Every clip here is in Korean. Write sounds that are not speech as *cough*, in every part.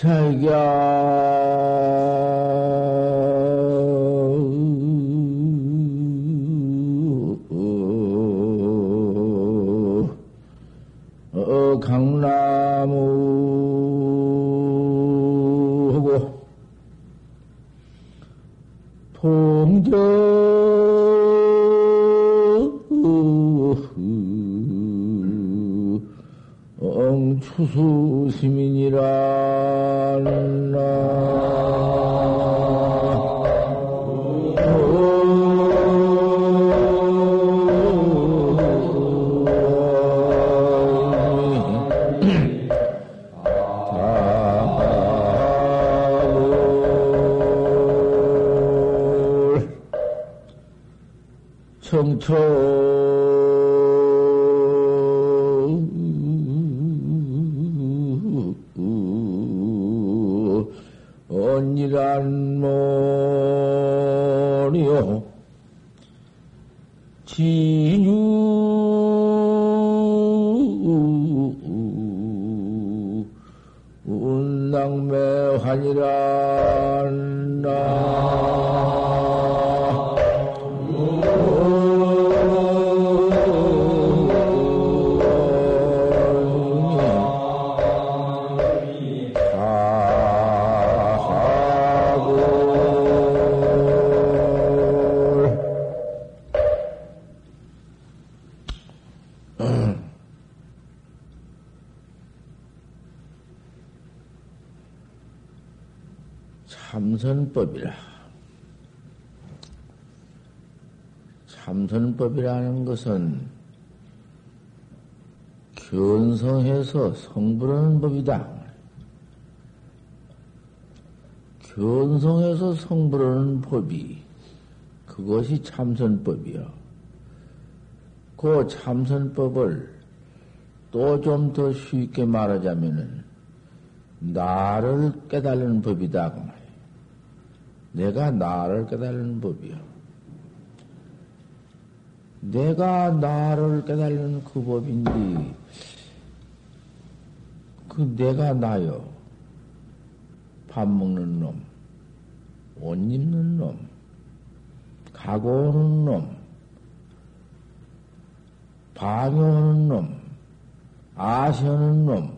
자기야 참선법이라. 참선법이라는 것은 견성해서 성불하는 법이다. 견성해서 성불하는 법이 그것이 참선법이요. 그 참선법을 또 좀 더 쉽게 말하자면은 나를 깨달는 법이다. 그 말이에요. 내가 나를 깨달는 법이요. 내가 나를 깨달는 그 법인데, 그 내가 나요. 밥 먹는 놈, 옷 입는 놈, 가고 오는 놈, 방해하는 놈, 아시하는 놈,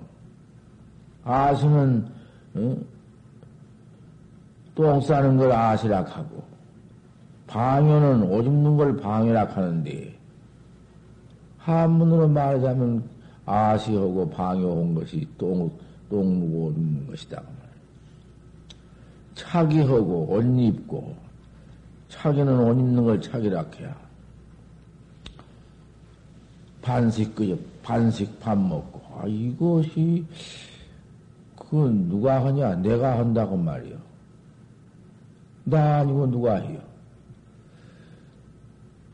아시는, 어? 똥 싸는 걸 아시락 하고, 방해는 옷 입는 걸 방해락 하는데, 한문으로 말하자면 아시하고 방해한 것이 똥, 똥 누고 옷 입는 것이다. 차기하고 옷 입고, 차기는 옷 입는 걸 차기락 해야. 반식 그저 반식 밥 먹고. 아 이것이 그 누가 하냐? 내가 한다고 말이요. 나 아니고 누가 해요?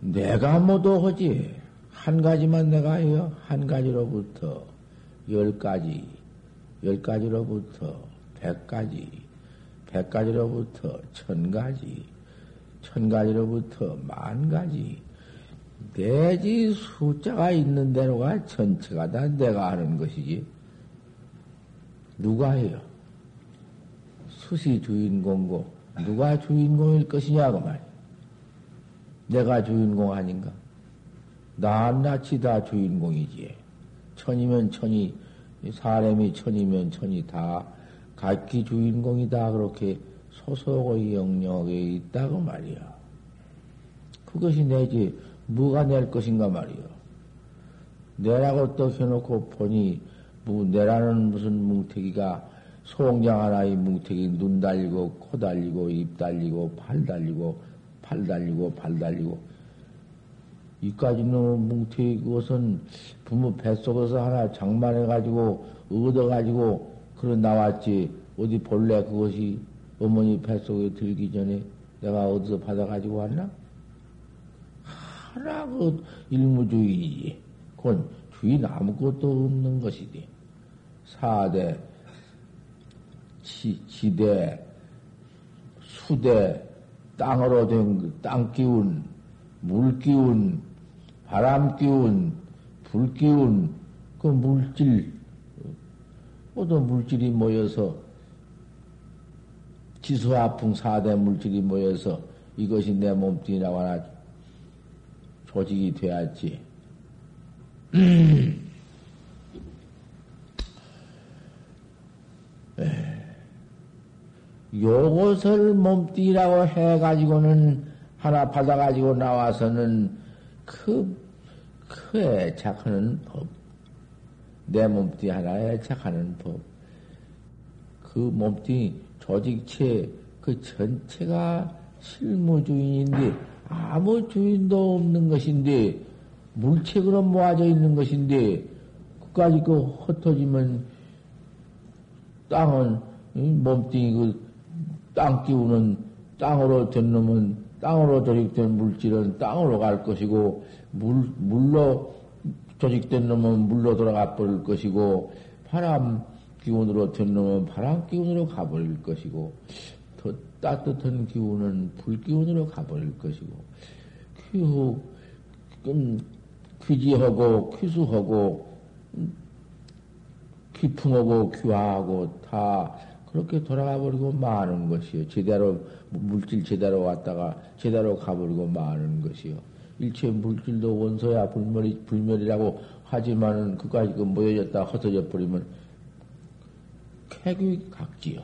내가 모두 하지? 한 가지만 내가 해요? 한 가지로부터 열 가지 열 가지로부터 백 가지 백 가지로부터 천 가지 천 가지로부터 만 가지 내지 숫자가 있는 대로가 전체가 다 내가 하는 것이지. 누가 해요? 수시 주인공고, 누가 주인공일 것이냐고 말이야. 내가 주인공 아닌가? 낱낱이 다 주인공이지. 천이면 천이, 사람이 천이면 천이 다 각기 주인공이다. 그렇게 소속의 영역에 있다고 말이야. 그것이 내지, 뭐가 낼 것인가 말이요. 내라고 또 해놓고 보니, 뭐, 내라는 무슨 뭉태기가 송장 하나의 뭉태기 눈 달리고, 코 달리고, 입 달리고, 팔 달리고, 팔 달리고, 발 달리고. 이까지 는 뭉태기 그것은 부모 뱃속에서 하나 장만해가지고, 얻어가지고, 그래 나왔지. 어디 본래 그것이 어머니 뱃속에 들기 전에 내가 어디서 받아가지고 왔나? 하나 그 일무주의지. 그건 주인 아무것도 없는 것이지. 사대, 지, 지대, 수대, 땅으로 된그땅 기운, 물 기운, 바람 기운, 불 기운, 그 물질, 모두 물질이 모여서 지수화풍 사대 물질이 모여서 이것이 내 몸뚱이라고 하나 조직이 되었지. 음. 요것을 몸뚱이라고 해가지고는 하나 받아가지고 나와서는 그, 그 애착하는 법. 내 몸뚱이 하나에 애착하는 법. 그 몸뚱이 조직체 그 전체가 실무주인인데 아무 주인도 없는 것인데 물체그로 모아져 있는 것인데 그까지 그 흩어지면 땅은 몸뚱이 그 땅 끼우는 땅으로 된 놈은 땅으로 조직된 물질은 땅으로 갈 것이고 물 물로 조직된 놈은 물로 돌아가 버릴 것이고 바람 기운으로 된 놈은 바람 기운으로 가버릴 것이고 더 따뜻한 기운은 불 기운으로 가버릴 것이고 귀후 귀지하고 귀수하고 기풍하고 귀화하고 다 그렇게 돌아가 버리고 마는 것이요. 제대로 물질 제대로 왔다가 제대로 가버리고 마는 것이요. 일체 물질도 원소야 불멸이 불멸이라고 하지만은 그까지 그 모여졌다 흩어져 버리면 쾌귀 각지요.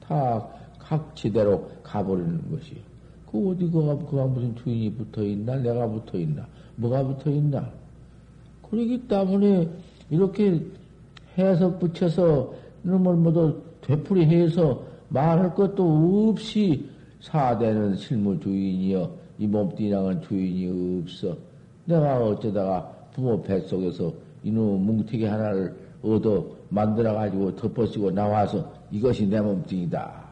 다 각 제대로 가버리는 것이요. 그 어디 그가 그가 무슨 주인이 붙어 있나 내가 붙어 있나 뭐가 붙어 있나 그러기 때문에 이렇게 해석 붙여서 이놈을 모두 되풀이해서 말할 것도 없이 사대는 실무 주인이여 이 몸뚱이랑은 주인이 없어. 내가 어쩌다가 부모 뱃속에서 이놈 뭉티기 하나를 얻어 만들어 가지고 덮어쓰고 나와서 이것이 내 몸뚱이다.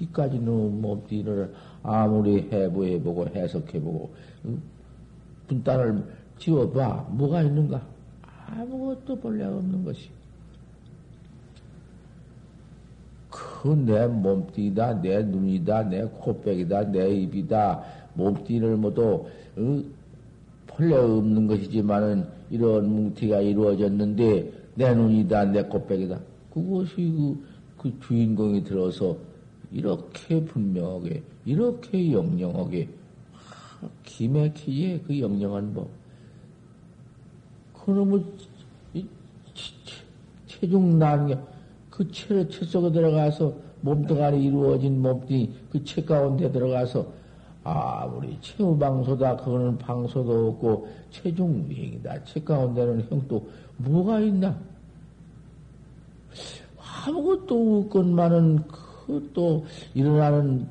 이까지 는 몸뚱이를 아무리 해부해보고 해석해보고 분단을 지워봐. 뭐가 있는가? 아무것도 본래 없는 것이. 그 내 몸뚱이다, 내 눈이다, 내 코빼기다, 내 입이다, 몸뚱이를 모두, 어? 본래 없는 것이지만은 이런 뭉티가 이루어졌는데 내 눈이다, 내 코빼기다. 그것이 그, 그 주인공이 들어서 이렇게 분명하게, 이렇게 영영하게, 기맥히지, 그 영영한 법. 그놈의 체중 난게, 그 채, 채 속에 들어가서 몸뚱아리 이루어진 몸뚱이 그채 가운데 들어가서 아무리 체우방소다 그거는 방소도 없고 체중행이다 채 가운데는 형도 뭐가 있나 아무것도 없건만은 그 또 일어나는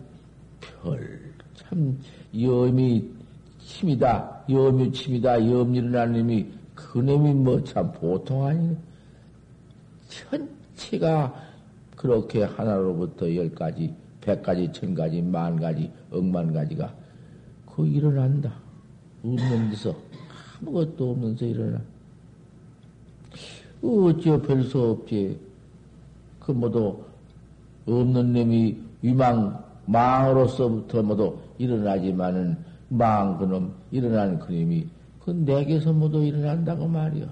별 참 염이 침이다 염이 침이다 염 일어나는 놈이 그 놈이 뭐 참 보통 아니네 천체가 그렇게 하나로부터 열가지 백가지, 천가지, 만가지, 억만 가지가 그 일어난다. 없는 데서 아무것도 없는 데서 일어나. 어찌 별수 없지. 그 모두 없는 놈이 위망, 망으로서부터 모두 일어나지만은 망 그놈, 일어나는 그놈이 그 내게서 모두 일어난다고 말이요.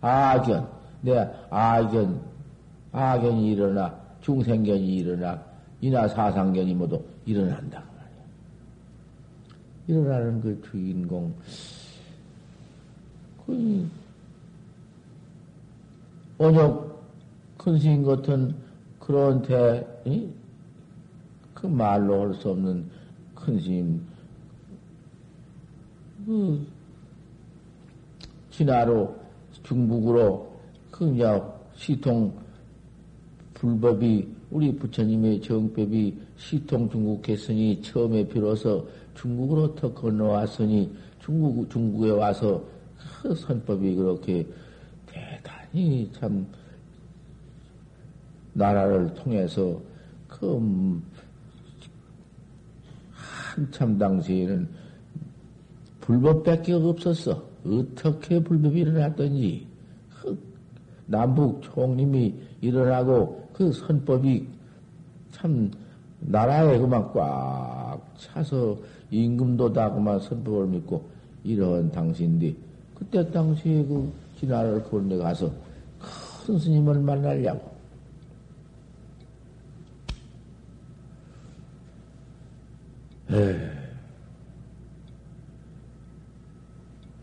악견, 내 악견, 악견이 일어나, 중생견이 일어나, 이나 사상견이 모두 일어난다. 그 말이야. 일어나는 그 주인공, 그, 언역 큰 스님 같은 그런 대, 이? 그 말로 할 수 없는 큰 스님, 그, 진화로, 중국으로, 그, 이제, 시통, 불법이 우리 부처님의 정법이 시통 중국했으니 처음에 비로소 중국으로 터 건너왔으니 중국, 중국에 와서 그 선법이 그렇게 대단히 참 나라를 통해서 그 음, 한참 당시에는 불법밖에 없었어. 어떻게 불법이 일어났던지 그 남북 총림이 일어나고 그 선법이 참 나라에 그만 꽉 차서 임금도 다 그만 선법을 믿고 이런 당시인데 그때 당시에 그 진화를 건네 가서 큰 스님을 만나려고 에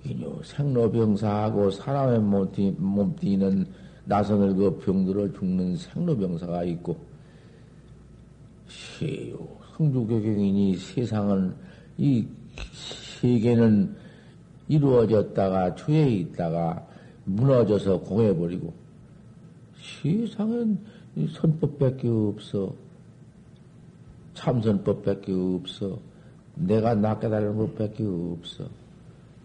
이뇨 생로병사하고 사람의 몸띠, 몸띠는 나선을 그 병들어 죽는 생로병사가 있고 시요. 성주교경이니 세상은 이 세계는 이루어졌다가 주에 있다가 무너져서 공해버리고 세상엔 선법밖에 없어 참선법밖에 없어. 내가 나 깨달은 법밖에 없어.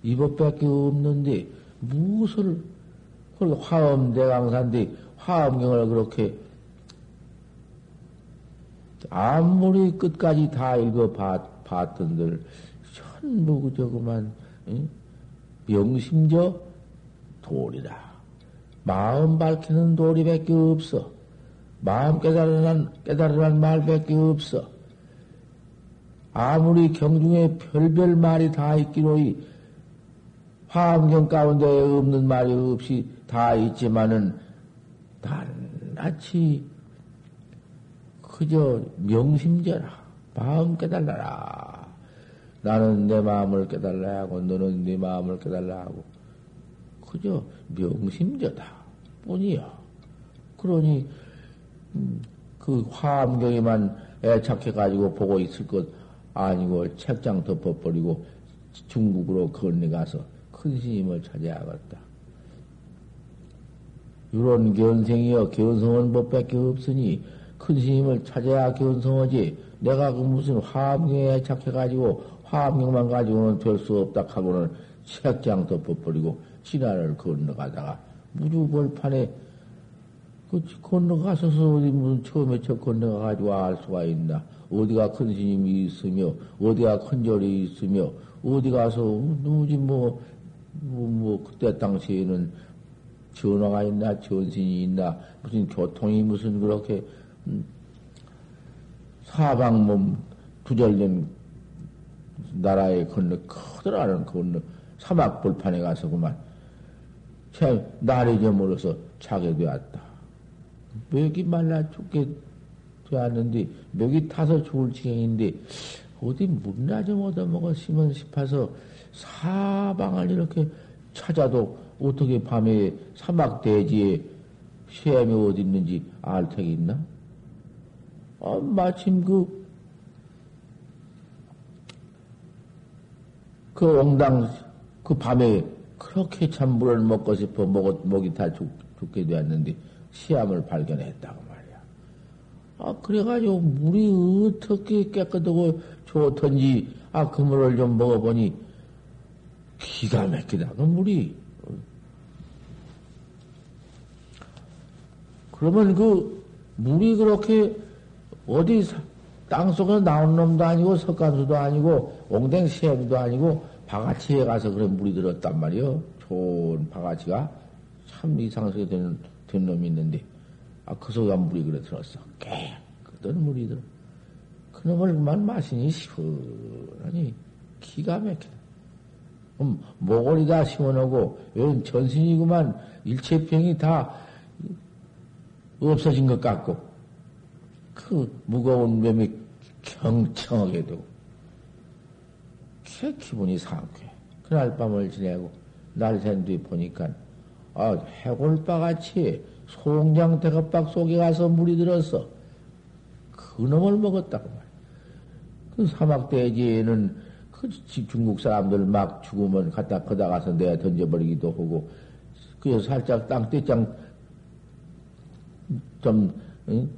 이 법밖에 없는데 무엇을 화엄 대강산데 화엄경을 그렇게 아무리 끝까지 다 읽어 봤던들 전부 그저 그만 응? 명심저 돌이라. 마음 밝히는 도리밖에 없어. 마음 깨달으란 깨달으란 말밖에 없어 아무리 경중에 별별 말이 다 있기로이 화엄경 가운데 없는 말이 없이 다 있지만은 낱낱이 그저 명심져라. 마음 깨달라라. 나는 내 마음을 깨달라 하고 너는 네 마음을 깨달라 하고 그저 명심져다 뿐이야. 그러니 음, 그 화엄경에만 애착해가지고 보고 있을 것 아니고 책장 덮어버리고 중국으로 건너가서 큰 스님을 찾아야겠다. 이런 견생이여 견성은 법밖에 없으니 큰 스님을 찾아야 견성하지 내가 그 무슨 화엄경에 착해가지고 화엄경만 가지고는 될 수 없다 하고는 책장 덮어버리고 진화를 건너가다가 무주벌판에 그 건너가서서 어디 무슨 처음에 저 건너가가지고 알 수가 있나 어디가 큰 스님이 있으며 어디가 큰 절이 있으며 어디 가서 누구지 뭐, 뭐, 뭐 그때 당시에는 전화가 있나, 전신이 있나, 무슨 교통이 무슨 그렇게, 음, 사방몸 두절된 나라에 건너, 커다란 건너, 사막 불판에 가서 그만, 참, 날이 저물어서 자게 되었다. 멱이 말라 죽게 되었는데, 멱이 타서 죽을 지경인데, 어디 물이나 좀 얻어먹었으면 싶어서 사방을 이렇게 찾아도 어떻게 밤에 사막 대지에 샘이 어디 있는지 알 택이 있나? 아, 마침 그, 그 옹당, 그 밤에 그렇게 참 물을 먹고 싶어 먹, 목이 다 죽, 죽게 되었는데 시암을 발견했다고. 아, 그래가지고 물이 어떻게 깨끗하고 좋던지, 아, 그 물을 좀 먹어보니 기가 막히다, 그 물이. 그러면 그 물이 그렇게 어디 땅 속에서 나온 놈도 아니고 석간수도 아니고 옹댕 시엠도 아니고 바가지에 가서 그래 물이 들었단 말이요. 좋은 바가지가 참 이상하게 된, 된 놈이 있는데 아 그 속에 물이 그래 들었어. 깨끗한 물이 들어. 그 놈을 만 마시니 시원하니 기가 막히다. 음, 목걸이 다 시원하고 이런 전신이구만 일체병이 다 없어진 것 같고, 그 무거운 몸이 경청하게 되고, 그 기분이 상쾌. 그날 밤을 지내고, 날 샌 뒤 보니까, 아, 해골바 같이 송장 대갑박 속에 가서 물이 들어서, 그 놈을 먹었다고 말이야. 그 사막대지에는 그 중국 사람들 막 죽으면 갖다 거다 가서 내가 던져버리기도 하고, 그래서 살짝 땅대장 좀, 응?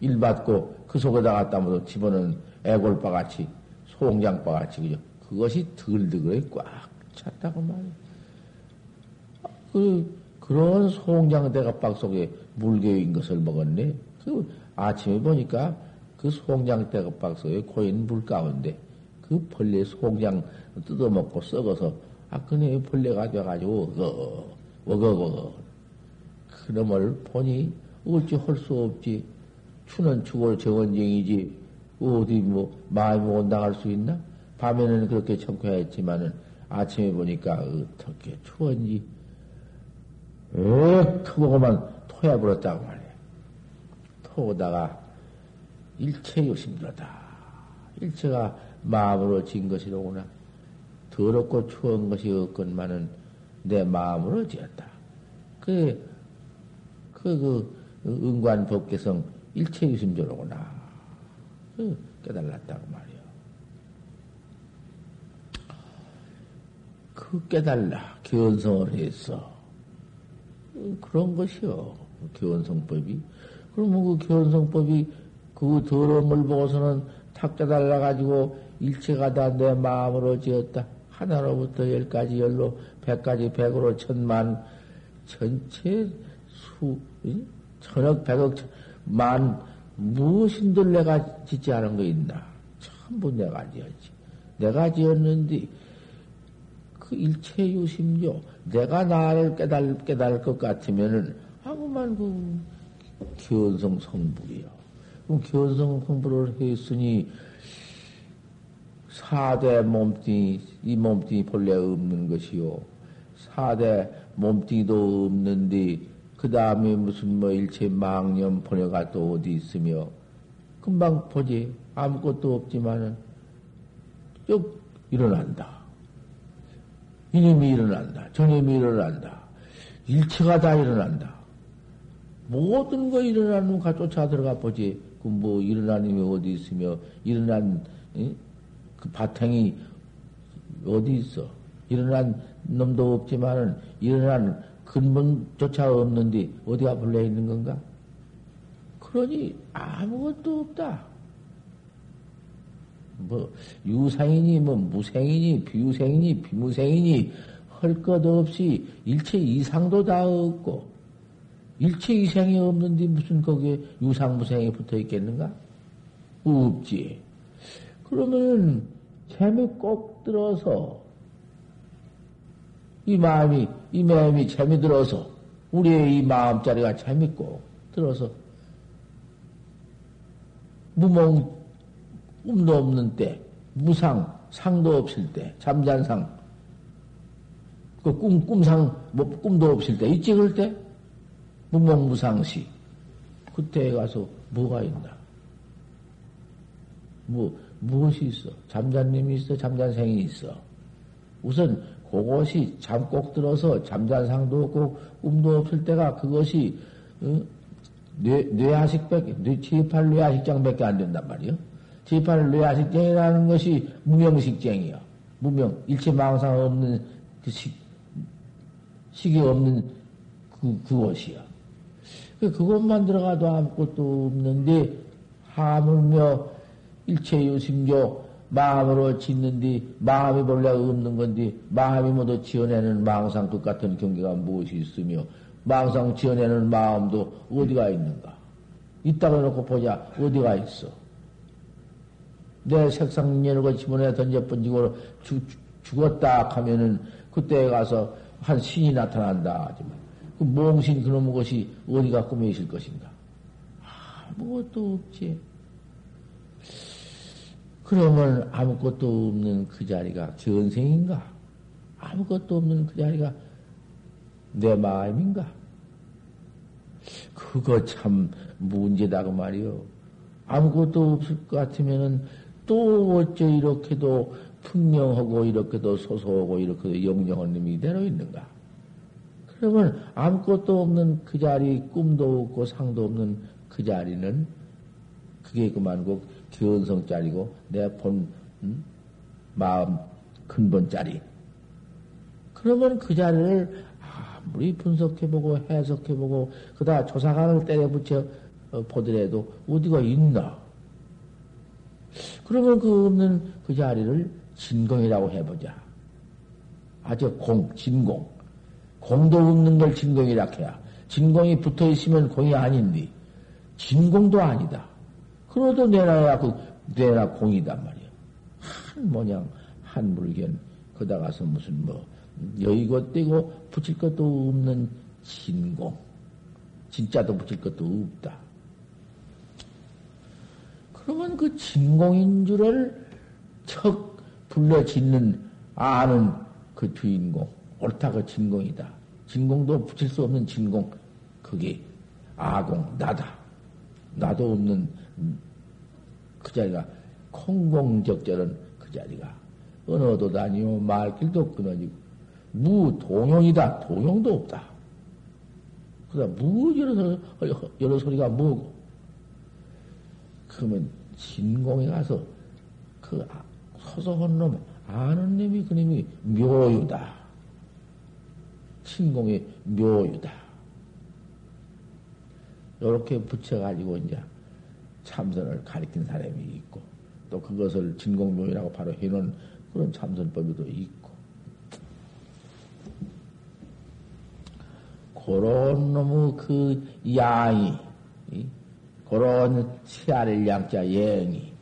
일 받고 그 속에다가 따면서 집어넣은 애골바 같이, 송장바 같이, 그죠? 그것이 덜드그에 꽉 찼다고 말이야. 그, 그런 송장 대가박 속에 물개인 것을 먹었네. 그 아침에 보니까 그 송장 대가박 속에 고인 물 가운데 그 벌레 송장 뜯어먹고 썩어서 아, 그네 벌레가 돼가지고, 어거, 어거거거. 그놈을 보니 어찌 할 수 없지. 추는 추골 정원쟁이지. 어디 뭐 마음이 온당할 수 있나? 밤에는 그렇게 청쾌했지만은 아침에 보니까 어떻게 추웠지. 에 크고만 토해버렸다고 말이야. 토다가 일체 요심들었다. 일체가 마음으로 진 것이로구나. 더럽고 추운 것이 없건만은 내 마음으로 지었다. 그, 그, 그, 은관 법계성 일체 유심조로구나. 그 깨달았다고 말이요. 그 깨달라. 견성을 했어. 그런 것이요. 견성법이. 그러면 그 견성법이 그 더러운 걸 보고서는 탁 깨달아가지고 일체가 다 내 마음으로 지었다. 하나로부터 열까지 열로, 백까지 백으로 천만, 전체 수, 천억, 백억, 만, 무엇인들 내가 짓지 않은 거 있나? 전부 내가 지었지. 내가 지었는데, 그 일체 유심조, 내가 나를 깨달, 깨달을 것 같으면은, 아무만 그, 견성 성불이요. 그럼 견성 성불을 했으니, 사대 몸뚱이, 이 몸뚱이 본래 없는 것이요. 사대 몸뚱이도 없는데, 그 다음에 무슨 뭐 일체 망념 번뇌가 또 어디 있으며, 금방 보지. 아무것도 없지만은, 쭉 일어난다. 이념이 일어난다. 전념이 일어난다. 일체가 다 일어난다. 모든 거 일어나는 가 쫓아 들어가 보지. 그 뭐 일어난 놈이 어디 있으며, 일어난, 응? 그 바탕이 어디 있어? 일어난 놈도 없지만은 일어난 근본조차 없는데 어디가 불려 있는 건가? 그러니 아무것도 없다. 뭐 유상이니 뭐 무생이니 비유생이니 비무생이니 할 것 없이 일체 이상도 다 없고 일체 이상이 없는데 무슨 거기에 유상무생이 붙어 있겠는가? 없지. 그러면 재미 꼭 들어서 이 마음이 이 마음이 재미 들어서 우리의 이 마음자리가 재밌고 들어서 무몽 꿈도 없는 때 무상 상도 없을 때 잠잔 상 그 꿈 꿈상 뭐 꿈도 없을 때 이찍을 그때 무몽무상시 그때에 가서 뭐가 있나 뭐 무엇이 있어? 잠잔님이 있어? 잠잔생이 있어? 우선 그것이 잠꼭 들어서 잠잔상도 없고 꿈도 없을 때가 그것이 어? 뇌, 뇌하식밖에, 뇌, 제8 뇌하식장밖에 안 된단 말이요. 제8 뇌하식장이라는 것이 무명식장이요. 무명, 일체 망상 없는 그 식, 식이 없는 그, 그것이요. 그것만 들어가도 아무것도 없는데, 하물며 일체 유심조 마음으로 짓는디 마음이 본래 없는 건디 마음이 모두 지어내는 망상 끝 같은 경계가 무엇이 있으며 망상 지어내는 마음도 어디가 있는가? 있다고 해놓고 보자 어디가 있어? 내 색상 년을 지문에 던져 번지고 죽었다 하면은 그때 가서 한 신이 나타난다 하지만 그 몽신 그놈의 것이 어디가 꾸며 있을 것인가? 아무것도 없지. 그러면 아무것도 없는 그 자리가 견생인가? 아무것도 없는 그 자리가 내 마음인가? 그거 참 문제다고 말이요. 아무것도 없을 것 같으면은 또 어째 이렇게도 분명하고 이렇게도 소소하고 이렇게도 영영한 놈이 이대로 있는가? 그러면 아무것도 없는 그 자리, 꿈도 없고 상도 없는 그 자리는 그게 그만고 견성짜리고 내 본, 음? 마음 근본짜리. 그러면 그 자리를 아무리 분석해보고 해석해보고 그다 조사관을 때려붙여 어, 보더라도 어디가 있나? 그러면 그 없는 그 자리를 진공이라고 해보자. 아주 공, 진공. 공도 없는 걸 진공이라 해야. 진공이 붙어 있으면 공이 아닌데, 진공도 아니다. 그러도 내놔야 그, 내놔 공이단 말이야. 한 모양, 한 물견, 거다 가서 무슨 뭐, 여의고 떼고 붙일 것도 없는 진공. 진짜도 붙일 것도 없다. 그러면 그 진공인 줄을 척 불러 짓는, 아는 그 주인공. 옳다, 그 진공이다. 진공도 붙일 수 없는 진공. 그게 아공, 나다. 나도 없는 그 자리가 空공적절은 그 자리가 언어도 다니고 말길도 끊어지고 무동용이다. 동용도 없다. 그다 무 여러, 여러 소리가 뭐고 그러면 진공에 가서 그 소소한 놈 아는 놈이 그 놈이 묘유다. 진공의 묘유다. 이렇게 붙여가지고 이제 참선을 가리킨 사람이 있고 또 그것을 진공묘이라고 바로 해놓은 그런 참선법이도 있고 그런 놈의 그 양이 그런 치아를 양자 예행이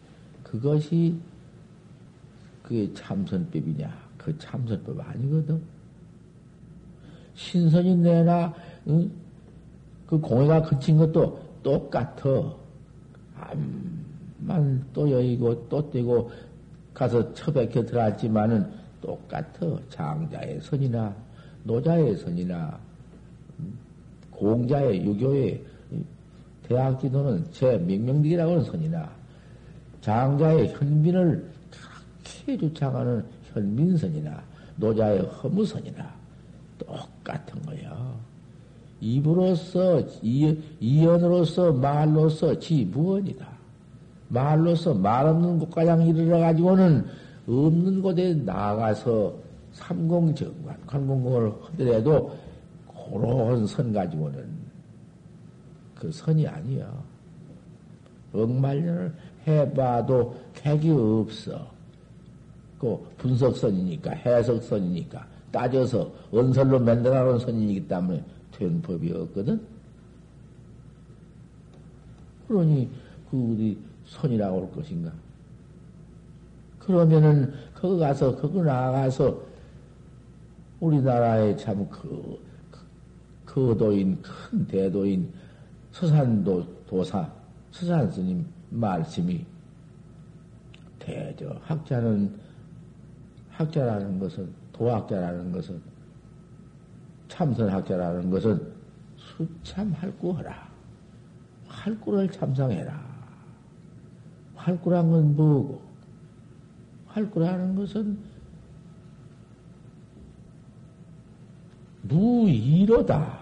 그것이 그게 참선법이냐? 그 참선법 아니거든. 신선이 내나 응? 그 공해가 그친 것도 똑같아. 암만 또 여의고 또 떼고 가서 처박혀 들어왔지만은 똑같아. 장자의 선이나 노자의 선이나 공자의 유교의 대학 지도는 제 명명득이라고 하는 선이나 장자의 현빈을 그렇게 주창하는 현민선이나 노자의 허무선이나 똑같은 거야. 입으로서, 이연으로서, 말로서 지 무언이다. 말로서 말 없는 곳가량 이르러가지고는 없는 곳에 나가서 삼공정관, 관공공을 하더라도 그런 선 가지고는 그 선이 아니야. 억말년을 해봐도 객이 없어. 그 분석선이니까, 해석선이니까, 따져서 언설로 만들어 놓은 선이기 때문에 된 법이 없거든? 그러니, 그 어디 선이라고 할 것인가? 그러면은, 거기 가서, 거기 나가서, 우리나라의 참 그, 그, 거도인, 큰 대도인, 서산도, 도사, 서산 스님 말씀이, 대저, 학자는, 학자라는 것은, 도학자라는 것은, 참선학자라는 것은 수참할구하라. 할구를 참상해라. 할구란 건 뭐고? 할구라는 것은 무이로다.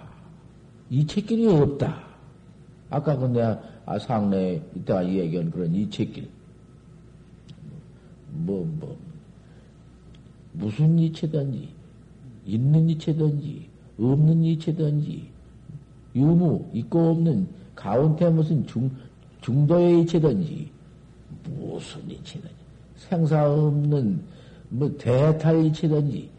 이책길이 없다. 아까 그 내가 아, 상례에 이따가 얘기한 그런 이책길. 뭐, 뭐, 무슨 이체든지, 있는 이체든지, 없는 이체든지, 유무, 있고 없는 가운데 무슨 중, 중도의 이체든지, 무슨 이체든지, 생사 없는 뭐 대탈 이체든지,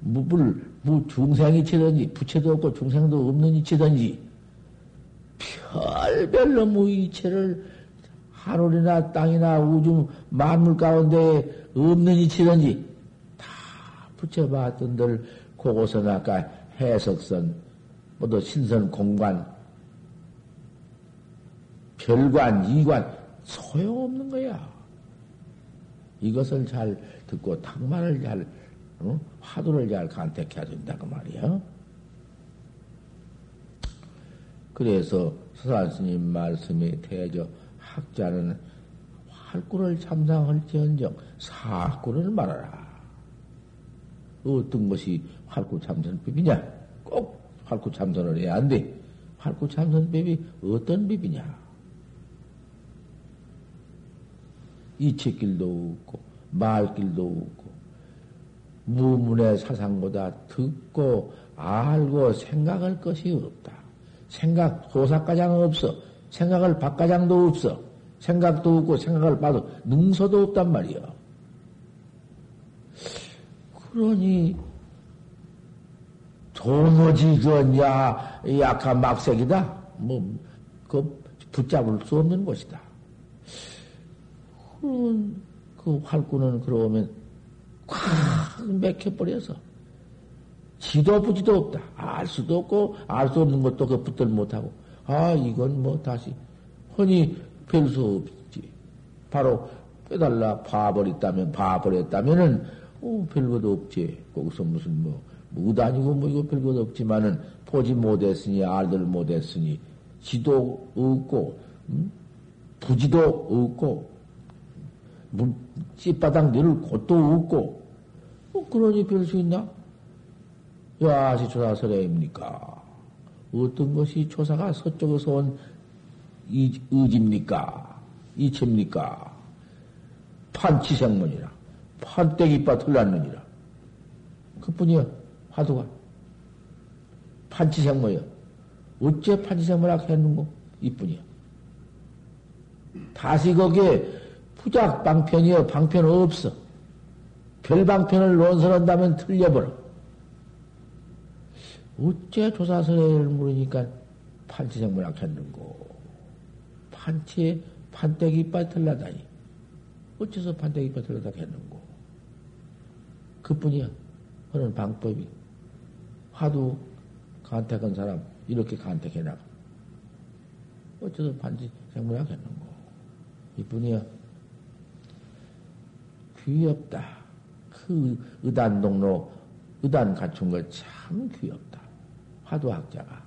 무불, 무 중생 이체든지, 부채도 없고 중생도 없는 이체든지, 별별로 무이체를 하늘이나 땅이나 우주 만물 가운데 없는 이치든지 다 붙여봤던들 그곳은 아까 해석선, 모두 신선 공관, 별관, 이관 소용없는 거야. 이것을 잘 듣고 탁말을 잘 어? 화두를 잘 간택해야 된다 그 말이야. 그래서 서산 스님 말씀에 대저 학자는 활구를 참상할지언정 사구를 말하라. 어떤 것이 활구 참선법이냐? 꼭 활구 참선을 해야 안 돼. 활구 참선법이 어떤 법이냐? 이책길도 없고 말길도 없고 무문의 사상보다 듣고 알고 생각할 것이 없다. 생각 도사가장 없어. 생각을 박가장도 없어. 생각도 없고 생각을 봐도 능소도 없단 말이야. 그러니 도무지 그야 약한 막색이다. 뭐 그 붙잡을 수 없는 것이다. 그런 그 활구는 그러면 콱 맥혀버려서 지도 부지도 없다. 알 수도 없고 알 수 없는 것도 그 붙들 못하고 아, 이건 뭐 다시, 흔히 별 수 없지. 바로 빼달라 봐버렸다면, 봐버렸다면은, 어, 별것도 없지. 거기서 무슨 뭐, 무다니고 뭐 이거 별것 없지만은, 보지 못했으니, 알들 못했으니, 지도 없고, 음? 부지도 없고, 찌바닥 내릴 곳도 없고, 뭐 그러니 별 수 있나? 야시 조사설애입니까? 어떤 것이 조사가 서쪽에서 온 이, 의지입니까? 이체입니까? 판치생문이라. 판때기빠 틀렸느니라. 그뿐이야, 화두가. 판치생모야. 어째 판치생모라 했는고? 이뿐이야. 다시 거기에 부작 방편이여 방편 없어. 별 방편을 논설한다면 틀려버려. 어째 조사설을 물으니까 판치생모라 했는고? 판치에 판때기 빠틀라다니. 어째서 판때기 빠틀라다 했는고? 그뿐이야. 그런 방법이. 화두 간택한 사람, 이렇게 간택해나가. 어째서 판치 생모라 했는고? 이뿐이야. 귀엽다. 그 의단 동로, 의단 갖춘 거 참 귀엽다. 화두학자가.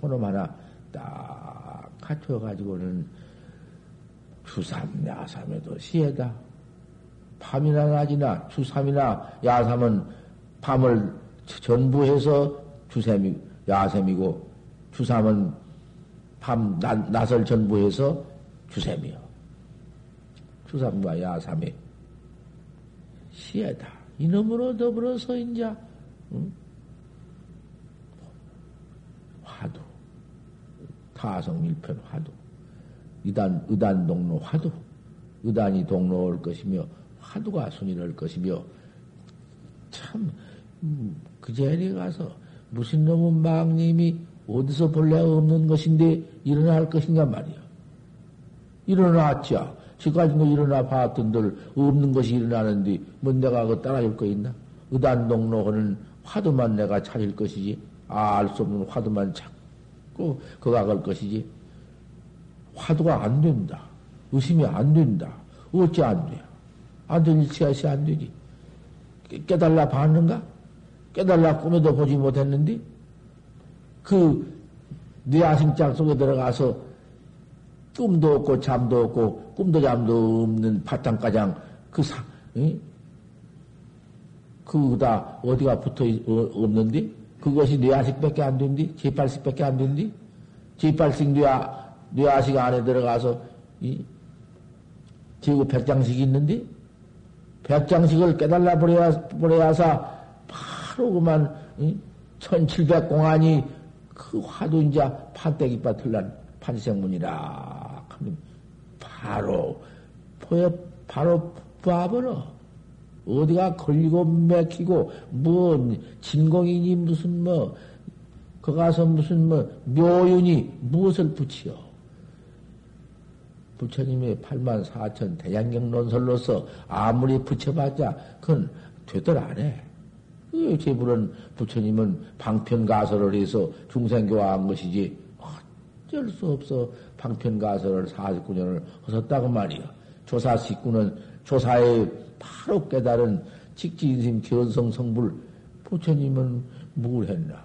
그놈 하나 딱 갖춰가지고는 주삼, 야삼에도 시에다. 밤이나 낮이나 주삼이나 야삼은 밤을 전부해서 주삼이, 야삼이고, 주삼은 밤, 낮, 낮을 전부해서 주셈이요. 주삼과 야삼이 시에다. 이놈으로 더불어서 인자 응? 화두 타성일편 화두 이단 의단 동로 화두 의단이 동로올 것이며 화두가 순위를 것이며 참 음, 그 자리에 가서 무슨 놈은 망님이 어디서 본래 없는 것인데 일어날 것인가 말이야. 일어났죠. 지금까지 뭐 일어나 봤던들 없는 것이 일어나는데 뭐 내가 그 따라줄 거 있나? 의단동로는 화두만 내가 찾을 것이지 알수 없는 화두만 찾고 그가 갈 것이지 화두가 안 된다. 의심이 안 된다. 어찌 안 돼? 안 되니 치아시 안 되지. 깨달라 봤는가? 깨달라 꿈에도 보지 못했는데 그 뇌 아심장 속에 들어가서 꿈도 없고 잠도 없고 꿈도 잠도 없는 바탕가장 그 사, 응? 그다 어디가 붙어 어, 없는데 그것이 뇌아식밖에 안 된디? 제팔식밖에 안 된디? 제팔식 뇌아 뇌아식 안에 들어가서 이 제구 백장식이 있는데 백장식을 깨달라 버려야 버려야사 바로 그만 천칠백 공안이 그 화두 인자 판때기밭 틀난 판생문이라. 바로 보여 바로 봐버려. 어디가 걸리고 맥히고 뭐 진공이니 무슨 뭐그 가서 무슨 뭐 묘윤이 무엇을 붙여? 부처님의 8만 4천 대양경 논설로서 아무리 붙여봤자 그건 되들 안 해. 제불은 부처님은 방편가설을 해서 중생교화한 것이지 어쩔 수 없어 방편가설을 49년을 하셨다고 말이요. 조사 식구는 조사에 바로 깨달은 직지인심 견성 성불 부처님은 뭘 했나?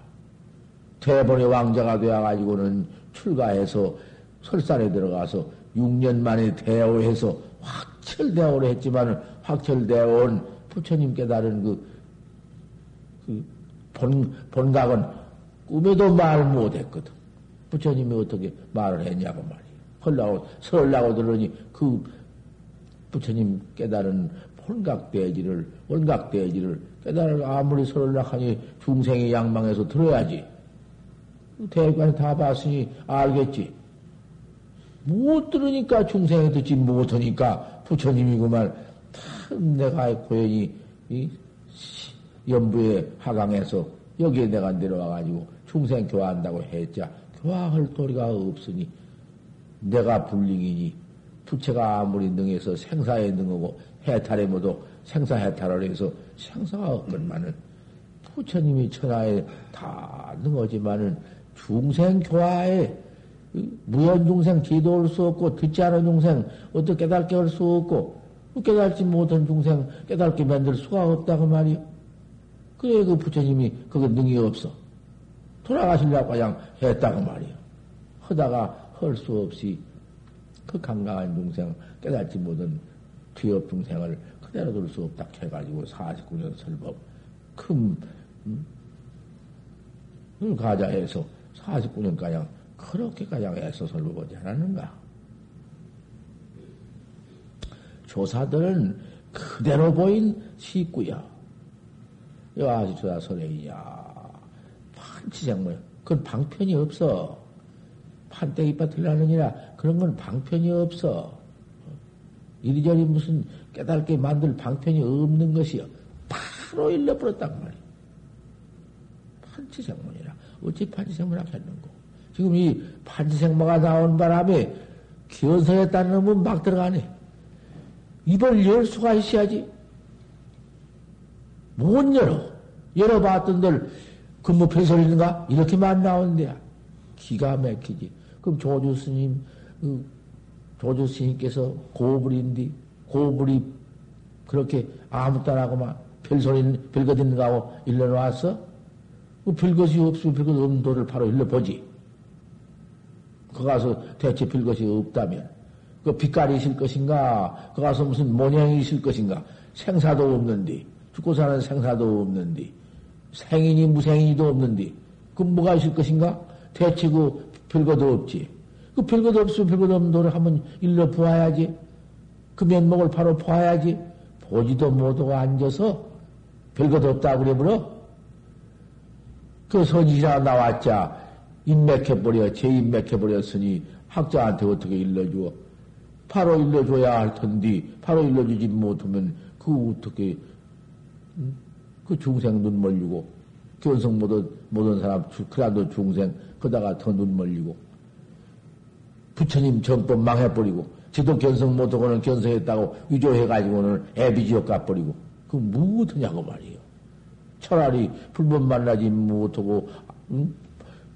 대본의 왕자가 되어가지고는 출가해서 설산에 들어가서 6년 만에 대오해서 확철대오를 했지만 확철대오온 부처님 깨달은 그, 그 본, 본각은 꿈에도 말 못했거든. 부처님이 어떻게 말을 했냐고 말이에요. 헐라고, 설라고 들으니 그 부처님 깨달은 본각대지를, 원각대지를 깨달을 아무리 설라 하니 중생의 양망에서 들어야지. 대관이 다 봤으니 알겠지. 못 들으니까 중생이 듣지 못하니까 부처님이구만. 참 내가 고연히 이 연부의 하강에서 여기에 내가 내려와가지고 중생 교화한다고 했자 교 화할 도리가 없으니 내가 불링이니 부채가 아무리 능해서 생사에 능하고 해탈에 모두 생사 해탈을 해서 생사가 없건만은 부처님이 천하에 다 능하지만은 중생 교화에 무연 중생 기도할 수 없고 듣지 않은 중생 어떻게 깨닫게 할 수 없고 깨닫지 못한 중생 깨닫게 만들 수가 없다고 말이요. 그래 그 부처님이 그거 능이 없어. 돌아가시려고 그냥 했다고 말이요. 하다가 할 수 없이 그 강강한 중생, 깨닫지 못한 뒤업 중생을 그대로 둘 수 없다 해가지고 49년 설법, 큰, 음? 가자 해서 49년 가량 그렇게 가장 애써 설법하지 않았는가? 조사들은 그대로 보인 식구야. 여아시 조사 설레이야. 판치생물. 그건 방편이 없어. 판때기 빠틀라느니라 그런 건 방편이 없어. 이리저리 무슨 깨달게 만들 방편이 없는 것이요. 바로 일러버렸단 말이야. 판치생물이라. 어찌 판치생물라 했는고. 지금 이 판치생물가 나온 바람에 기원성했다는 놈은 막 들어가네. 입을 열 수가 있어야지. 못 열어. 열어봤던들 근무 폐설인가? 이렇게만 나오는데야. 기가 막히지. 그럼 조주 스님, 그 조주 스님께서 고불인디, 고불이 그렇게 아무 따라고만 별소리, 별것 있는가 하고 일러놓았어? 그 별것이 없으면 별것 없는 도를 바로 일러보지. 거 가서 대체 별것이 없다면. 그 빛깔이 있을 것인가? 그 가서 무슨 모양이 있을 것인가? 생사도 없는데, 죽고 사는 생사도 없는데, 생인이 무생인이도 없는데, 그 뭐가 있을 것인가? 대체 그 별것도 없지. 그 별것도 없으면 별것도 없는 도를 한번 일러 보아야지. 그 면목을 바로 보아야지. 보지도 못하고 앉아서 별것도 없다고 그래버려? 그 선지자 나왔자 인맥해버려, 재인맥해버렸으니 학자한테 어떻게 일러주어? 바로 일러줘야 할 텐데, 바로 일러주지 못하면 그 어떻게, 그 중생 눈 멀리고, 견성 못한, 못한 사람, 그라도 중생, 그다가 더 눈 멀리고, 부처님 정법 망해버리고, 지도 견성 못하고는 견성했다고 위조해가지고는 애비지옥 가버리고, 그 무엇하냐고 말이에요. 차라리 불법 만나지 못하고, 응?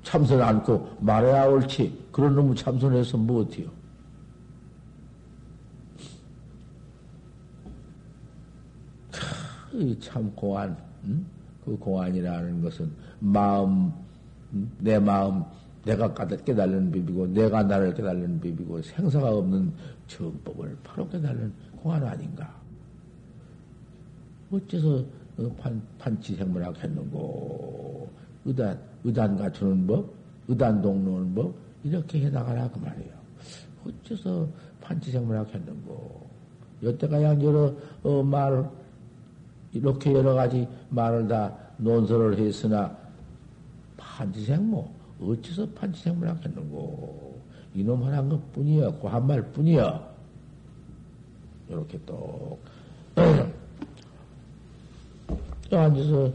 참선 않고 말해야 옳지. 그런 놈을 참선해서 무엇해요? 참 공안, 응? 그 공안이라는 것은 마음, 내 마음, 내가 깨달는 법이고, 내가 나를 깨달는 법이고, 생사가 없는 정법을 바로 깨달는 공안 아닌가? 어째서 판, 판치생물학 했는고, 의단, 의단 갖추는 법, 의단 동로는 법, 이렇게 해나가라, 그 말이에요. 어째서 판치생물학 했는고, 여태까지 여러, 어, 말, 이렇게 여러 가지 말을 다 논설을 했으나, 판치생모, 어째서 판치생물학 했는고, 이놈 하나 것 뿐이야, 그한말 뿐이야. 이렇게 또, *clears throat* 앉아서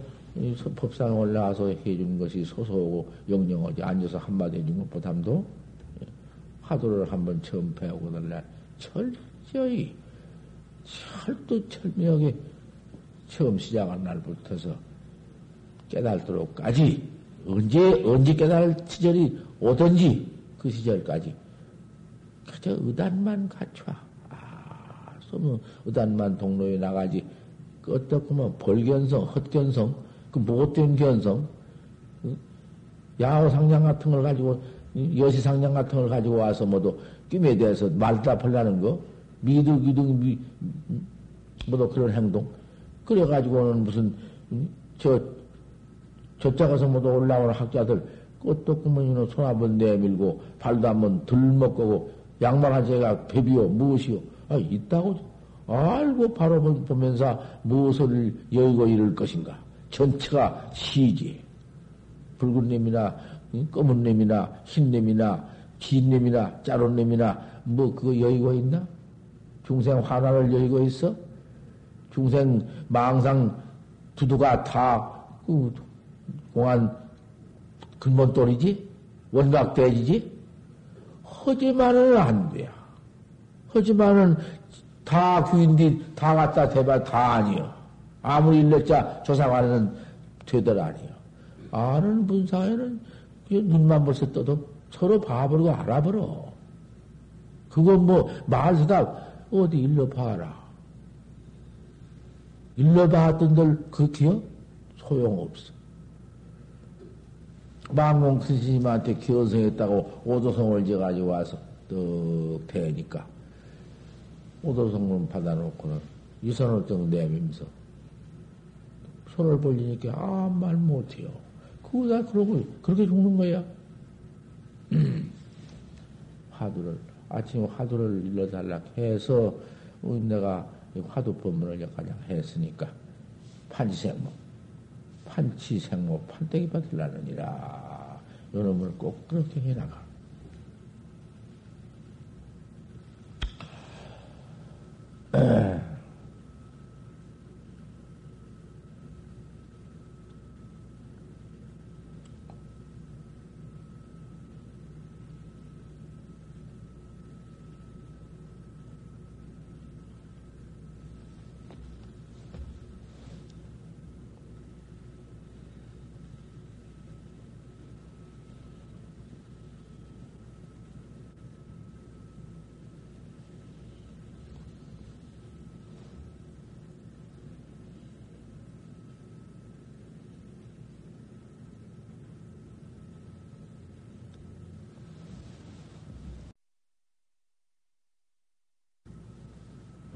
법상 올라와서 해주는 것이 소소하고 영영하지 앉아서 한마디 해준 것보담도 화두를 한번 처음 배우고 날날 철저히 철두철미하게 처음 시작한 날부터서 깨달도록까지 언제 언제 깨달을 시절이 오든지 그 시절까지 그저 의단만 갖춰. 아, 소문 의단만 동로에 나가지. 그 어떻구만 벌견성, 헛견성, 그 못된 견성, 야호상장 같은 걸 가지고, 여시상장 같은 걸 가지고 와서 모두 꿈에 대해서 말답하려는 거, 미득 이득, 미, 모두 그런 행동. 그래가지고는 무슨, 저, 저자 가서 모두 올라오는 학자들, 끄떡구멍이는 손 한번 내밀고, 발도 한번 들먹고, 양말 한 제가 배비요, 무엇이요? 아, 있다고 알고 바로 보면서 무엇을 여의고 이를 것인가? 전체가 시지. 붉은 냄이나, 검은 냄이나, 흰 냄이나, 긴 냄이나, 짜른 냄이나, 뭐 그거 여의고 있나? 중생 화나를 여의고 있어? 중생 망상 두두가 다, 그, 공안 근본돌이지? 원각대지지? 하지만은 안 돼요. 하지만은 다 귀인디 다 갖다 대봐 다 아니요. 아무리 일렀자 조사관에는 되들 아니요. 아는 분사에는 눈만 벌써 떠도 서로 봐버리고 알아버려. 그건 뭐 말수다 어디 일러 봐라. 일러봤던들 그 기억 소용없어. 망공 스님한테 기원성했다고 오도성을 져가지고 와서 떡 대니까 오도성문 받아놓고는 이 손을 떡 내밀면서 손을 벌리니까 아무 말 못해요. 그거 다 그러고 그렇게 죽는 거야. *clears throat* 화두를 아침에 화두를 일러달라 해서 내가 화두 법문을 그냥 했으니까 판치생모 판치생모 판때기 받으려느니라 요놈을 꼭 그렇게 해나가. *clears throat*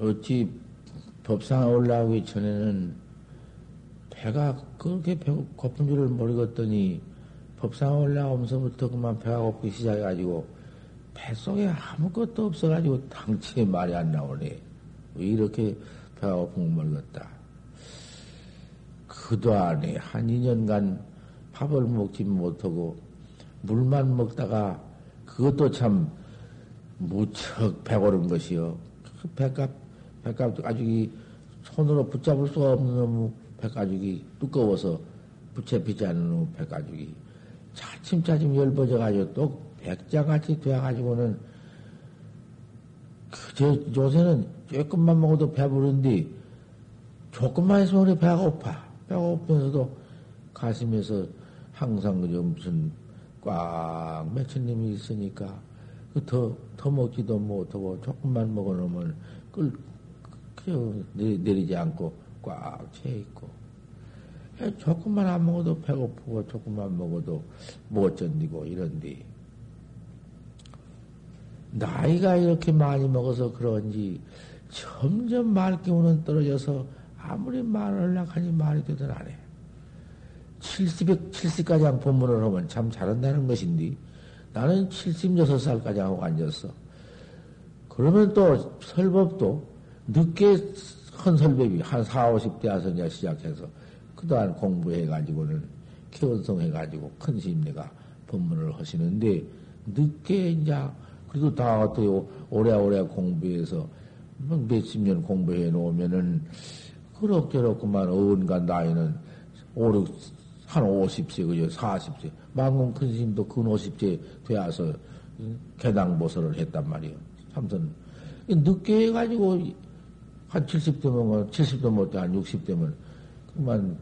어찌 법상에 올라오기 전에는 배가 그렇게 배 고픈 줄을 모르겠더니 법상에 올라오면서부터 그만 배가 고프기 시작해가지고 뱃속에 아무것도 없어가지고 당치에 말이 안 나오네. 왜 이렇게 배가 고픈 걸 모르겠다. 그도 안에 한 2년간 밥을 먹지 못하고 물만 먹다가 그것도 참 무척 배고른 것이요. 그 배가 백가죽 아직이 손으로 붙잡을 수가 없는 너무 백가죽이 두꺼워서 붙여피지 않는 백가죽이 차츰차츰 열버져가지고 또 백자같이 되어가지고는 그저 요새는 조금만 먹어도 배부른데 조금만 있으면 우리 배가 고파. 배가 고프면서도 가슴에서 항상 그저 무슨 꽉 맺힌 님이 있으니까 그 더, 더 먹지도 못하고 조금만 먹어놓으면 끌, 그 내리지 않고 꽉 채 있고. 조금만 안 먹어도 배고프고 조금만 먹어도 못 견디고 이런데 나이가 이렇게 많이 먹어서 그런지 점점 말 기운은 떨어져서 아무리 말을 하려니 말이 되든 안 해. 70에, 70가장 법문을 하면 참 잘한다는 것인데 나는 76살까지 하고 앉았어. 그러면 또 설법도 늦게 헌설법이 한 4, 50대 와서 이제 시작해서 그동안 공부해가지고는 개원성해가지고 큰 스님네가 법문을 하시는데 늦게 이제 그래도 다 어떻게 오래오래 공부해서 뭐 몇십 년 공부해 놓으면은 그렇게렇구만 어른과 나이는 오륙 한 50세 그죠 40세. 망공 큰 스님도 근 50세 되어서 개당 보설을 했단 말이에요. 참선. 늦게 해가지고 한 70대면, 70도 못해, 한 60대면, 그만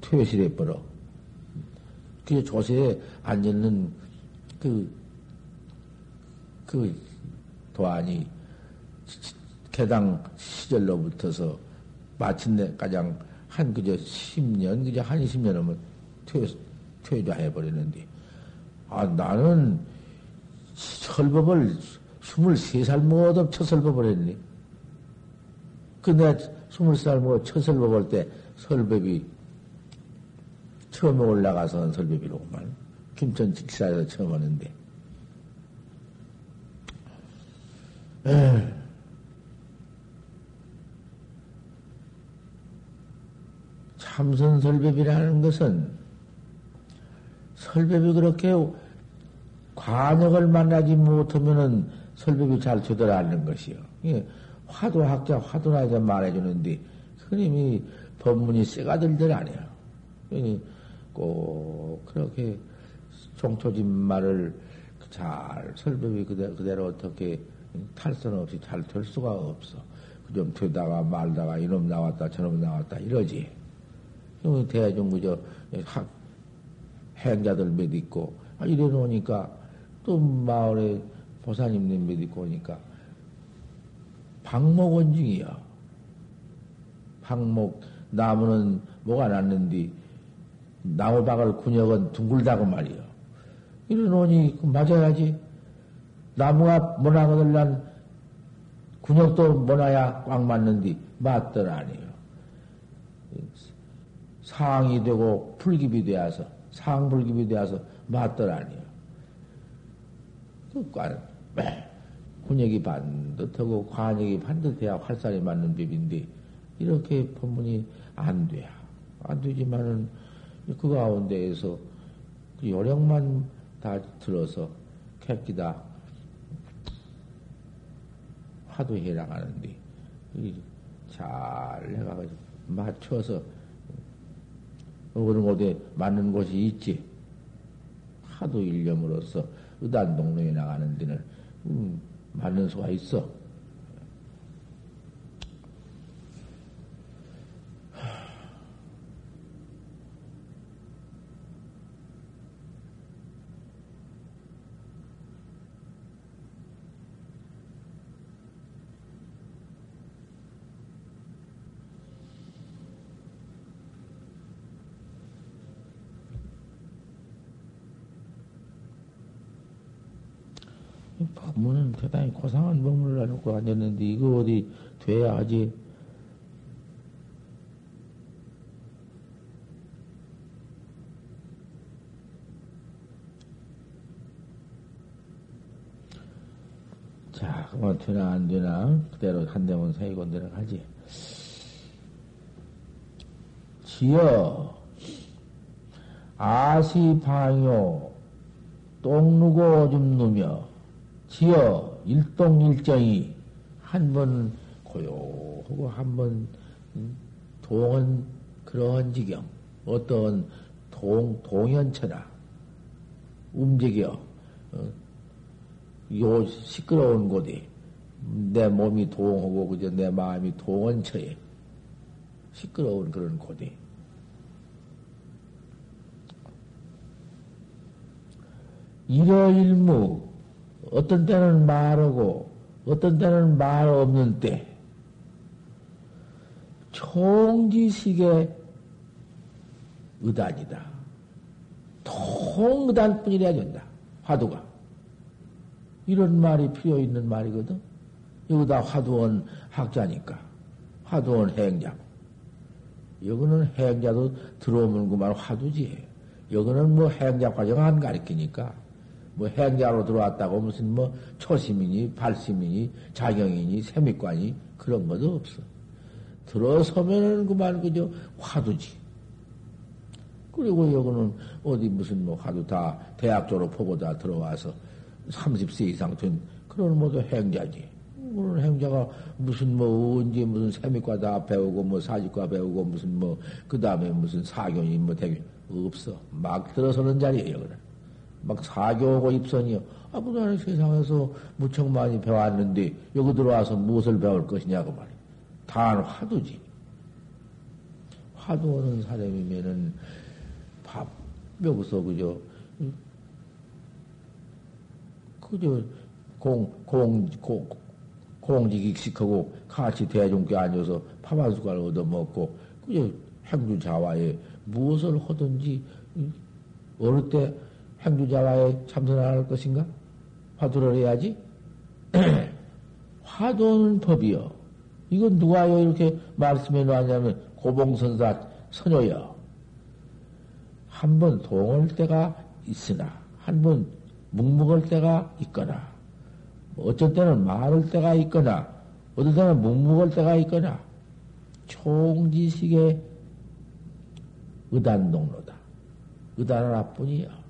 퇴실해 버려. 그 조세에 앉아있는 그, 그 도안이 개당 시절로부터서 마침내 가장 한 그저 10년, 그저 한 20년 하면 퇴, 퇴좌해 버리는데, 아, 나는 설법을 23살 못업 첫 설법을 했니? 그 내가 스물 살 뭐 첫설 먹을 때 설법이 처음에 올라가서 설법이로구만. 김천 직사에서 처음 하는데. 참선 설법이라는 것은 설법이 그렇게 관역을 만나지 못하면은 설법이 잘 되더라 않는 것이요. 화두학자 화두나 좀 말해주는데 그님이 법문이 쎄가들들 아니에요. 꼭 그렇게 종토진 말을 잘 설법이 그대로, 그대로 어떻게 탈선 없이 잘 될 수가 없어. 그좀 되다가 말다가 이놈 나왔다 저놈 나왔다 이러지. 대중 그저 학 행자들 몇 있고 아, 이래 놓으니까 또 마을에 보사님들 몇 있고 오니까 방목원중이요. 방목, 나무는 뭐가 났는데, 나무박을 군역은 둥글다고 말이요. 이러노니, 맞아야지. 나무가 모나거들 난 군역도 모나야 꽉 맞는디 맞들 아니에요. 상이 되고 불깁이 되어서 상불깁이 되어서 맞들 아니에요. 그 관, 군역이 반듯하고 관역이 반듯해야 활살이 맞는 법인데 이렇게 법문이 안 돼야 안 되지만은 그 가운데에서 그 요령만 다 들어서 캡기다 화두해 나가는데 잘 해가지고 맞춰서 어느 곳에 맞는 곳이 있지. 하도 일념으로서 의단 동로에 나가는 데는 음, 맞는 수가 있어. 법문은 대단히 고상한 법문을 해놓고 앉았는데 이거 어디 돼야 하지? 자, 그만 되나 안 되나 그대로 한 대면 세이고 내려가지. 지어 아시방요 똥 누고 좀 누며 지어 일동일정이 한 번 고요하고 한번 음, 동은 그러한 지경 어떤 동 동연처나 움직여 어, 요 시끄러운 곳에 내 몸이 동하고 그저 내 마음이 동원처에 시끄러운 그런 곳에. 일어일무 어떤 때는 말하고, 어떤 때는 말 없는 때, 총지식의 의단이다. 통 의단뿐이래야 된다. 화두가. 이런 말이 필요 있는 말이거든. 여기다 화두원 학자니까. 화두원 행자. 여기는 행자도 들어오면 그만 화두지. 여기는 뭐 행자 과정 안 가르치니까. 뭐 행자로 들어왔다고 무슨 뭐 초심이니 발심이니 자경이니 세미관이 그런 것도 없어. 들어서면은 그만 그저 화두지. 그리고 여기는 어디 무슨 뭐 화두 다 대학 졸업하고 다 들어와서 30세 이상 된 그런 모두 행자지. 그런 행자가 무슨 뭐 언제 무슨 세미과 다 배우고 뭐 사직과 배우고 무슨 뭐 그 다음에 무슨 사교니 뭐 대교 없어. 막 들어서는 자리에요, 그래. 막 사교하고 입선이요. 아, 그나는 세상에서 무척 많이 배웠는데 여기 들어와서 무엇을 배울 것이냐고 말이야. 단 화두지. 화두 오는 사람이면은 밥 여기서 그저 그저 공, 공, 공, 공직익식하고 같이 대중께 앉아서 밥 한 숟갈 얻어먹고 그저 행주 자와에 무엇을 하든지 어느 때 행주자와에 참선할 것인가? 화두를 해야지? *clears throat* 화두는 법이요. 이건 누가요? 이렇게 말씀해 놨냐면 고봉선사 선녀여. 한 번 동할 때가 있으나, 한 번 묵묵할 때가 있거나, 어쩔 때는 말할 때가 있거나, 어떨 때는 묵묵할 때가 있거나, 총지식의 의단동로다. 의단 하나뿐이야.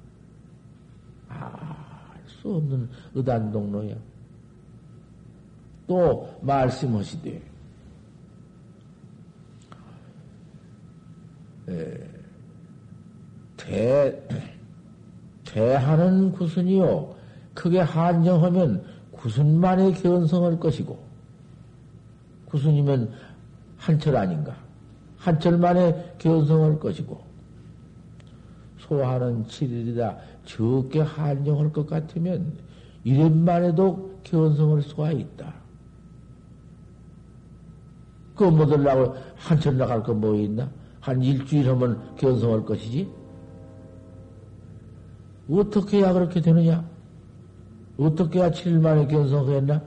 알수 없는 의단동로야. 또 말씀하시되 대, 대하는 구순이요. 크게 한정하면 구순만의 견성할 것이고, 구순이면 한철 아닌가? 한철만의 견성할 것이고, 소하는 7일이다. 적게 한정할 것 같으면 이름만 해도 견성할 수가 있다. 그거 못 하려고 한철 나갈 거 뭐 있나? 한 일주일 하면 견성할 것이지? 어떻게 해야 그렇게 되느냐? 어떻게 해야 7일 만에 견성했나?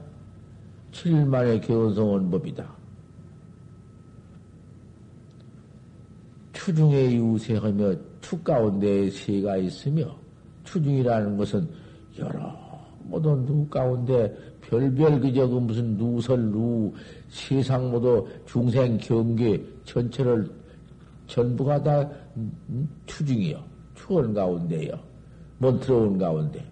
7일 만에 견성한 법이다. 추중에 유세하며 추 가운데 세가 있으며 추중이라는 것은 여러 모든 누 가운데 별별 그저 그 무슨 누설 누 세상 모두 중생 경계 전체를 전부가 다 음, 추중이요. 추원 가운데요. 못 들어온 가운데.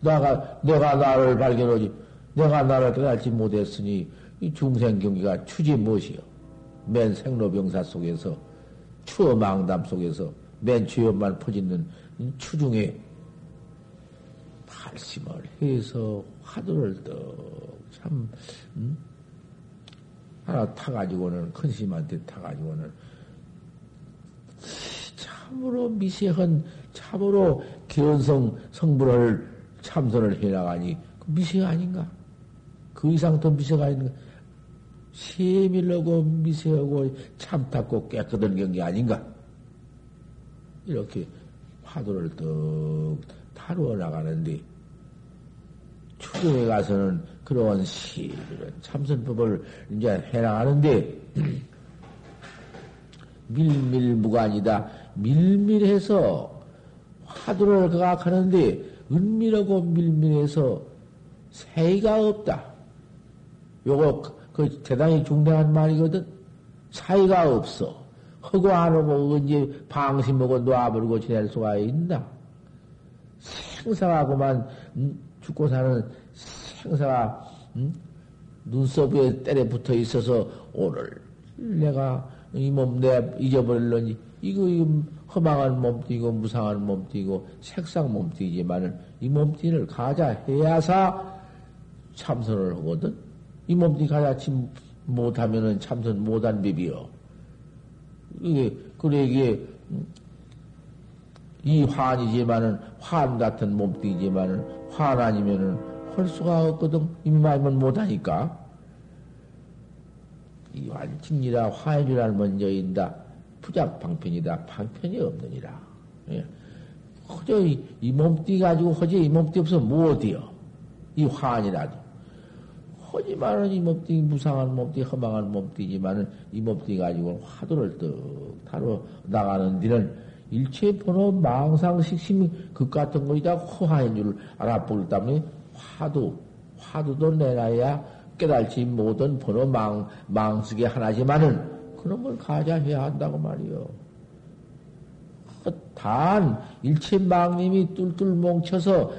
내가 내가 나를 발견하지 내가 나를 깨닫지 못했으니 이 중생 경계가 추지 무엇이요. 맨 생로병사 속에서 추어망담 속에서 맨 죄업만 퍼짓는 추중에 발심을 해서 화두를 떡참 음? 하나 타가지고는 큰 스님한테 타가지고는 참으로 미세한 참으로 견성 성불을 참선을 해나가니 그 미세 아닌가? 그 이상 더 미세가 있는가? 세밀하고 미세하고 참답고 깨끗한 경기 아닌가? 이렇게 화두를 떡 다루어 나가는데 추경에 가서는 그런 시 그런 참선법을 이제 해나가는데 *clears throat* 밀밀무관이다. 밀밀해서 화두를 가각하는데 은밀하고 밀밀해서 사이가 없다. 요거 그 대단히 중대한 말이거든. 사이가 없어. 허고 안 하고 언제 방심하고 놔버리고 지낼 수가 있나? 생사하고만 음, 죽고 사는 생사가 음? 눈썹에 때려 붙어 있어서 오늘 내가 이 몸 내 잊어버릴러니 이거, 이거 허망한 몸뚱이고 무상한 몸뚱이고 색상 몸뚱이지만은 이 몸뚱이를 가자 해야사 참선을 하거든. 이 몸뚱이 가자 치 못하면은 참선 못한 비비요. 이게 그래 이게 이 환이지만은 환 같은 몸뚱이지만은 환 아니면은 할 수가 없거든. 입말면 못하니까. 이 완칭이라 화해주라 먼저인다. 부작 방편이다. 방편이 없느니라. 예. 허저 이, 이 몸띠 가지고 허저 이 몸띠 없어 못이요. 이 환이라도. 하지만은 이 몸띠 무상한 몸띠 허망한 몸띠지만은 이 몸띠 가지고 화두를 떡 다뤄 나가는 데는 일체 번호 망상 식심이 그 같은 거이다 허화인 줄 알아보기 때문에 화두 화두도 내놔야 깨달지 못한 번호 망 망쓰게 하나지만은 그런 걸 가져해야 한다고 말이요. 단 일체 망님이 뚫뚫 뭉쳐서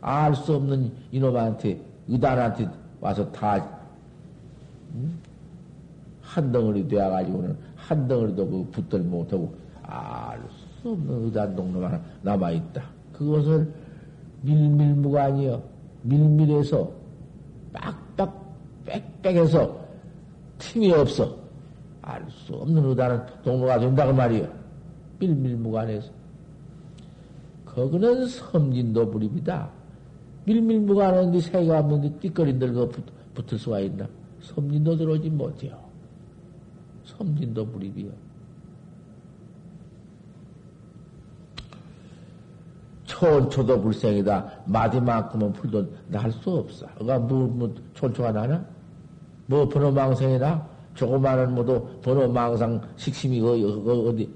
알 수 없는 이놈한테 의단한테 와서 다한 덩어리 되어가지고는 한 덩어리도 그 붙들 못하고 알 수 없는 의단 동로 하나 남아있다. 그것을 밀밀무관이여 밀밀해서 빡빡 빽빽해서 틈이 없어 알 수 없는 의단은 동로가 된다고 말이여 밀밀무관해서 거기는 섬진도 불입이다. 밀밀무관한데 새가 없는데 띠거린들 그 붙을 수가 있나? 섬진도 들어오지 못해요. 섬진도 불입이요. 촌초도 불생이다. 마디만큼은 풀도 날 수 없어. 그가 뭐, 뭐, 촌초가 나나? 뭐, 번호망상이나? 조그마한 모두 번호망상 식심이 어디, 어디,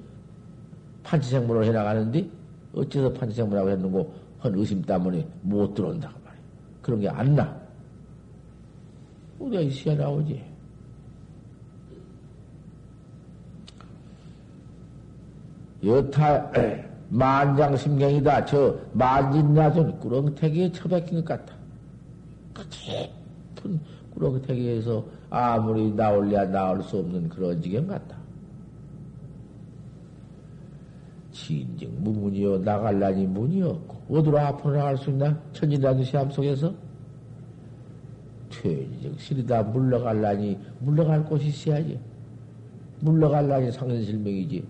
판치생물을 해나가는데? 어째서 판치생물하고 했는고, 헌 의심 때문에 못 들어온다고 말이야. 그런 게 안 나. 우리가 있어야 나오지. 여타, *clears throat* 만장심경이다. 저 만진나전 꾸렁태기에 처박힌 것 같다. 그 깊은 꾸렁태기에서 아무리 나올래야 나올 수 없는 그런 지경 같다. 진정 무문이요 나갈라니 문이 없고 어디로 앞으로 나갈 수 있나? 천진라는 시암 속에서 퇴지적 실이다 물러갈라니 물러갈 곳이 있어야지. 물러갈라니 상현실명이지.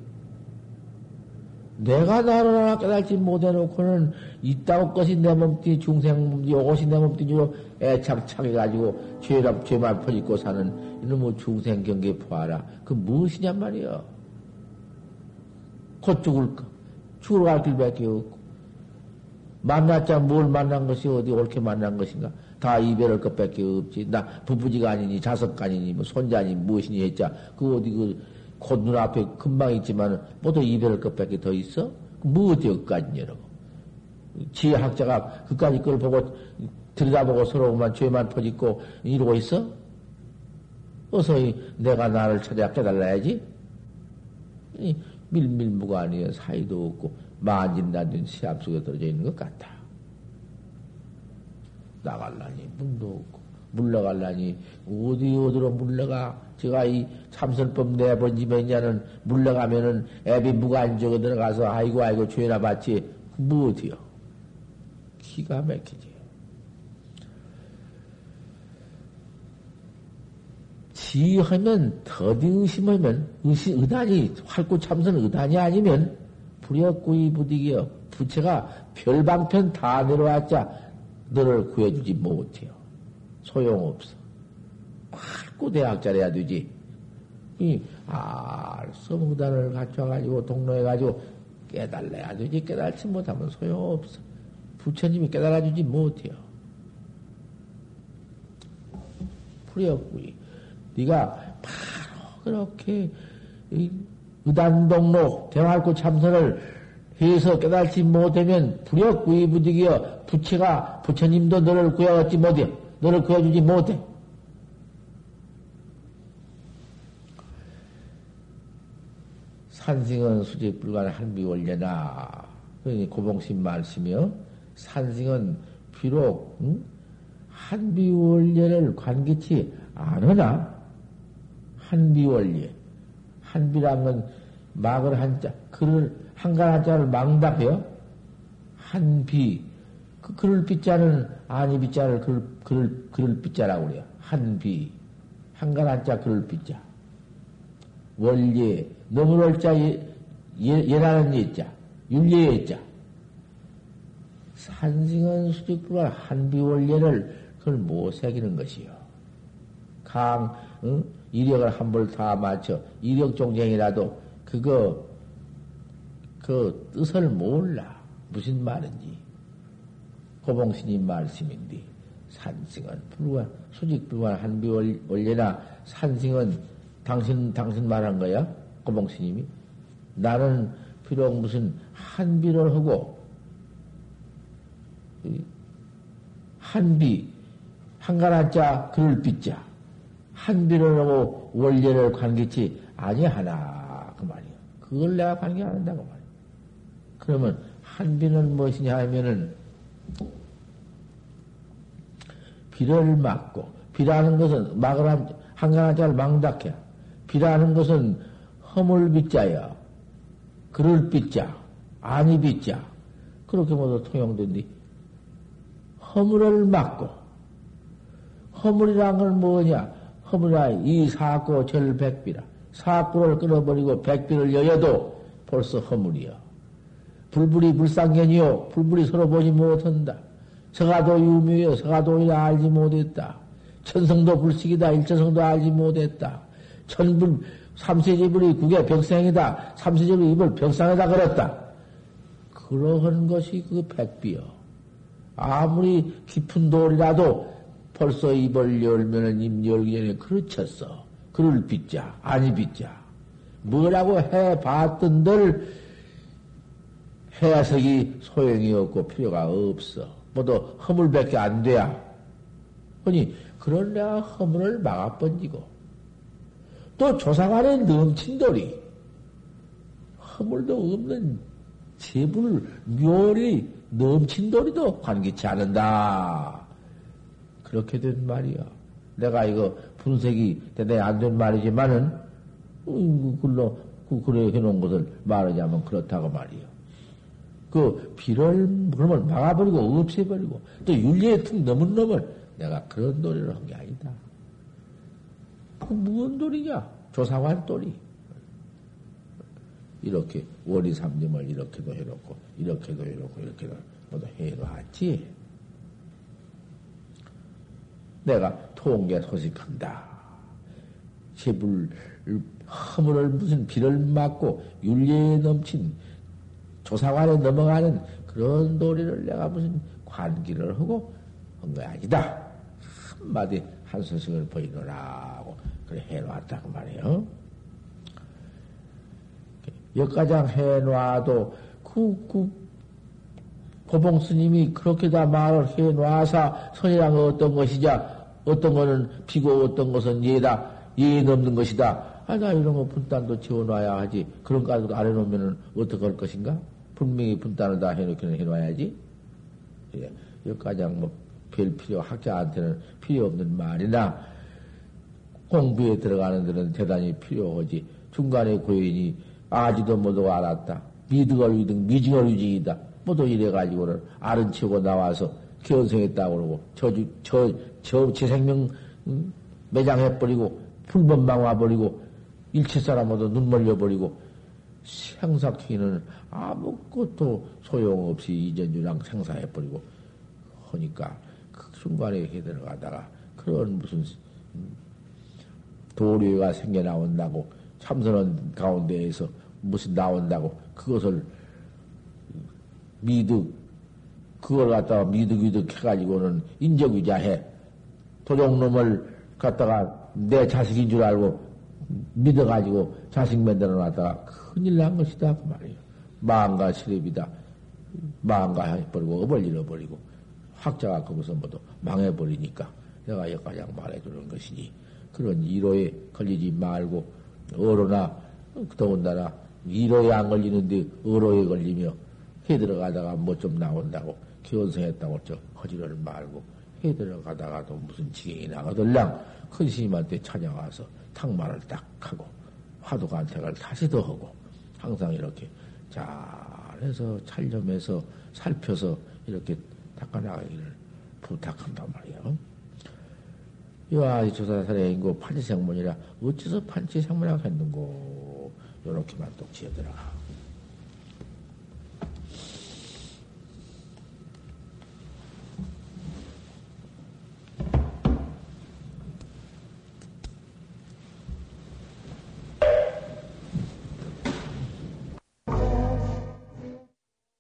내가 나를 하나 깨달지 못해놓고는 있다고 것이 내 몸띠 중생 몸띠 요것이 내 몸띠로 애착착해가지고 죄랍 죄만 퍼짓고 사는 이놈의 중생 경계 포하라. 그 무엇이냔 말이여. 곧 죽을 거. 죽으러 갈 길밖에 없고. 만났자 뭘 만난 것이 어디 옳게 만난 것인가? 다 이별할 것밖에 없지. 나 부부지가 아니니 자석가 아니니 뭐 손자니 무엇이니 했자 그 어디 그 곧 눈앞에 금방 있지만 모두 이별할 것밖에 더 있어? 뭐 어디 여기까지냐라고. 지혜학자가 그까지 걸 보고 들여다보고 서로만 죄만 퍼짓고 이러고 있어? 어서 내가 나를 찾아 깨달아야지. 밀밀무관이여 사이도 없고 만진다는 시합 속에 떨어져 있는 것 같다. 나갈라니 문도 없고 물러갈라니 어디 어디로 물러가? 제가 이 참선법 내본 년은 물러가면은 애비 무관적에 들어가서 아이고 아이고 죄나 받지. 뭐 어디요? 기가 막히지 지하면 더디 의심하면 의심 의단이 활구 참선 의단이 아니면 불역구이 부디기여 부처가 별방편 다 내려왔자 너를 구해주지 못해요. 소용없어. 활구 대학자래야 되지. 이 알서 무단을 갖춰가지고 동로해가지고 깨달래야 되지 깨달지 못하면 소용없어. 부처님이 깨달아주지 못해요. 불역구이. 네가 바로 그렇게 의단동로 대화할고 참선을 해서 깨달지 못하면 불역 구이부득이여 부처가 부처님도 너를 구해왔지 못해. 너를 구해주지 못해. 산승은 수직 불간 한비원례나 고봉신 말씀이요 산승은 비록 응? 한비원례를 관계치 않으나 한비원리. 한비란 건 막을 한자, 글을, 한갈 한자를 망답해요. 한비. 그 글을 빗자는 아니 빗자를 글, 글을, 글을 빗자라고 그래요. 한비. 한갈 한자 글을 빗자. 원리. 너무럴 자, 예, 예, 예라는 예자. 윤리의 자. 산승은 수직불가 한비 원리를 그걸 못 새기는 것이요. 강, 응? 이력을 한번다 맞춰. 이력 종쟁이라도 그거, 그 뜻을 몰라. 무슨 말인지. 고봉스님 말씀인데, 산승은 불과, 수직 불과 한비 원래나 산승은 당신, 당신 말한 거야? 고봉스님이? 나는 비록 무슨 한비를 하고, 한비, 한가라자 글을 빚자. 한비를 하고 원리를 관계치 아니하나 그 말이야. 그걸 내가 관계 안 한다고 말이야. 그러면 한비는 무엇이냐 하면은 비를 막고 비라는 것은 막을 한 한가한 자를 망닥해. 비라는 것은 허물 빗자야. 그를 빗자. 아니 빗자. 그렇게 모두 통용된디. 허물을 막고 허물이란 건 뭐냐? 허물아 이 사고 절 백비라. 사고를 끊어버리고 백비를 여여도 벌써 허물이여. 불불이 불상견이요. 불불이 서로 보지 못한다. 서가도 유묘여. 서가도이라 알지 못했다. 천성도 불식이다. 일천성도 알지 못했다. 천불, 삼세제불이 국의 벽상이다. 삼세제불이 입을 벽상에다 걸었다. 그러한 것이 그 백비여. 아무리 깊은 돌이라도 벌써 입을 열면은 입 열기 전에 그르쳤어. 그를 빚자, 아니 빚자. 뭐라고 해 봤던들 해석이 소용이 없고 필요가 없어. 모두 허물밖에 안 돼야. 아니, 그런 내가 허물을 막아 번지고, 또 조상안에 넘친 돌이, 허물도 없는 제불 묘리 넘친 돌이도 관계치 않는다. 그렇게 된 말이야. 내가 이거 분석이 대단히 안 된 말이지만은, 어, 글로, 그, 그래 해놓은 것을 말하자면 그렇다고 말이야. 그 비를, 그러면 막아버리고 없애버리고, 또 윤리에 툭 넘은 놈을 내가 그런 도리를 한 게 아니다. 그 무슨 도리냐? 조사관 도리. 이렇게 월이 삼림을 이렇게도 해놓고, 이렇게도 해놓고, 이렇게도 모두 해놓았지. 내가 통계 소식한다. 제불, 허물을 무슨 비를 맞고 윤리에 넘친 조상관에 넘어가는 그런 도리를 내가 무슨 관기를 하고 한 거야 아니다. 한마디 한 소식을 보이노라고 그래 해놨다고 말이에요. 역가장 해놔도 그, 그 고봉 스님이 그렇게 다 말을 해 놔서 선이란 건 어떤 것이냐 어떤 거는 피고 어떤 것은 예다 예 넘는 것이다. 아, 나 이런 거 분단도 지어놔야 하지. 그런 거도 안 해놓으면 어떻게 할 것인가? 분명히 분단을 다 해놓기는 해놔야지. 예, 여기까장 뭐, 별 필요, 학자한테는 필요 없는 말이나, 공부에 들어가는 데는 대단히 필요하지. 중간에 고인이 아지도 모두 알았다. 미득을 위득, 미징을 위징이다. 모두 이래가지고는 아른 채고 나와서 견성했다고 그러고, 저, 저, 저, 제 생명, 음, 매장해버리고, 풀범망 와버리고, 일체 사람 모두 눈 멀려버리고, 생사키는 아무것도 소용없이 이전주랑 생사해버리고, 하니까, 그 순간에 해 들어가다가, 그런 무슨, 음, 도리가 생겨 나온다고, 참선원 가운데에서 무슨 나온다고, 그것을 미득, 그걸 갖다가 미득미득 해가지고는 인적위자해. 도둑놈을 갖다가 내 자식인 줄 알고 믿어가지고 자식 만들어 놨다가 큰일 난 것이다. 그 말이에요. 마음과 시lep이다. 마음과 해버리고 업을 잃어버리고 학자가 거기서 모두 망해버리니까 내가 여기까지 말해주는 것이니 그런 이로에 걸리지 말고 어로나 더군다나 이로에 안 걸리는데 어로에 걸리며 해 들어가다가 뭐 좀 나온다고 기원성했다고 저 허지를 말고 해 들어가다가도 무슨 지경이 나가들랑 큰 스님한테 찾아와서 탕말을 딱 하고 화두 간택을 다시 더 하고 항상 이렇게 잘해서 찰점해서 살펴서 이렇게 닦아나가기를 부탁한단 말이야. 이와 조사살의 인고 판치생문이라 어째서 판치생문이라고 했는고 요렇게만 또 지어 들어가.